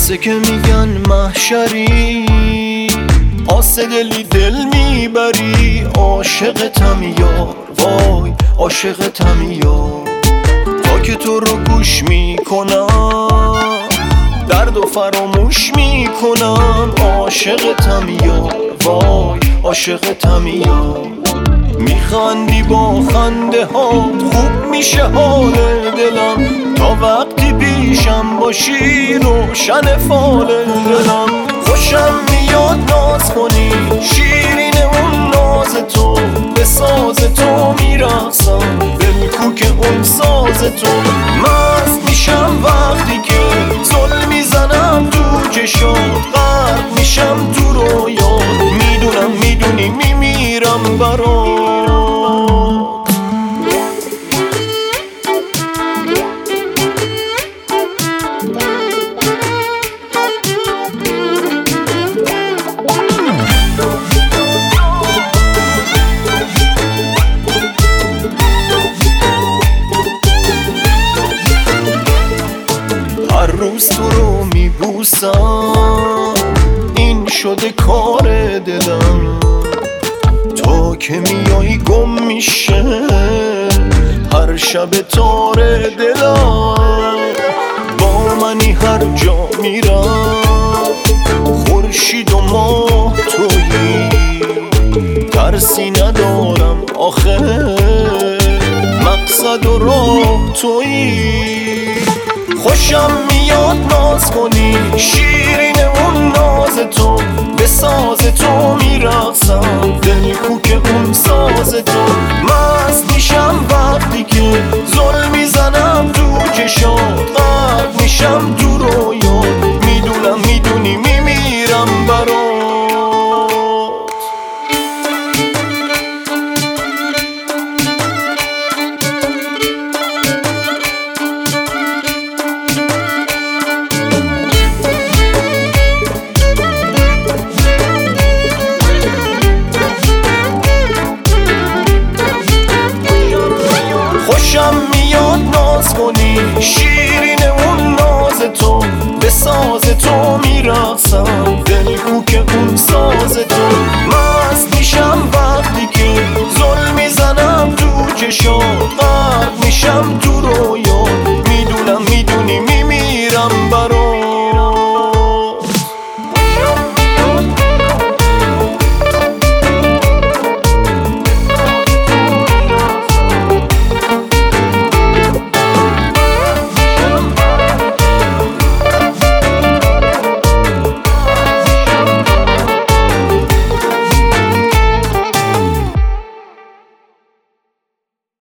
واسه که میگن محشری. آس دلی دل می‌بری عاشقتم یار وای عاشقتم یار تا که تو رو گوش می‌کنم درد و فراموش می‌کنم. عاشقتم یار وای عاشقتم یار میخندی با خنده ها خوب میشه حال دلم تا وقتی پیشم باشی روشن فال دلم خوشم میاد ناز کنی شیرین اون ناز تو. به ساز تو می‌رسم دل کوک اون ساز تو. مست میشم وقتی که زل می‌زنم تو چشات غرق میشم تو میبوسم این شده کار دلم. تا که میای گم میشه هر شب تار دلم. با منی هر جا میرم خورشید و ماه تویی. ترسی ندارم آخه مقصد و راه تویی. خوشم میاد ناز کنی. شیرین اون ناز تو به ساز تو میاد ناز کنی. شیرین اون ناز تو به ساز تو میرقصم دل کوک اون ساز تو. مست میشم وقتی که زل می‌زنم تو چشات غرق میشم تو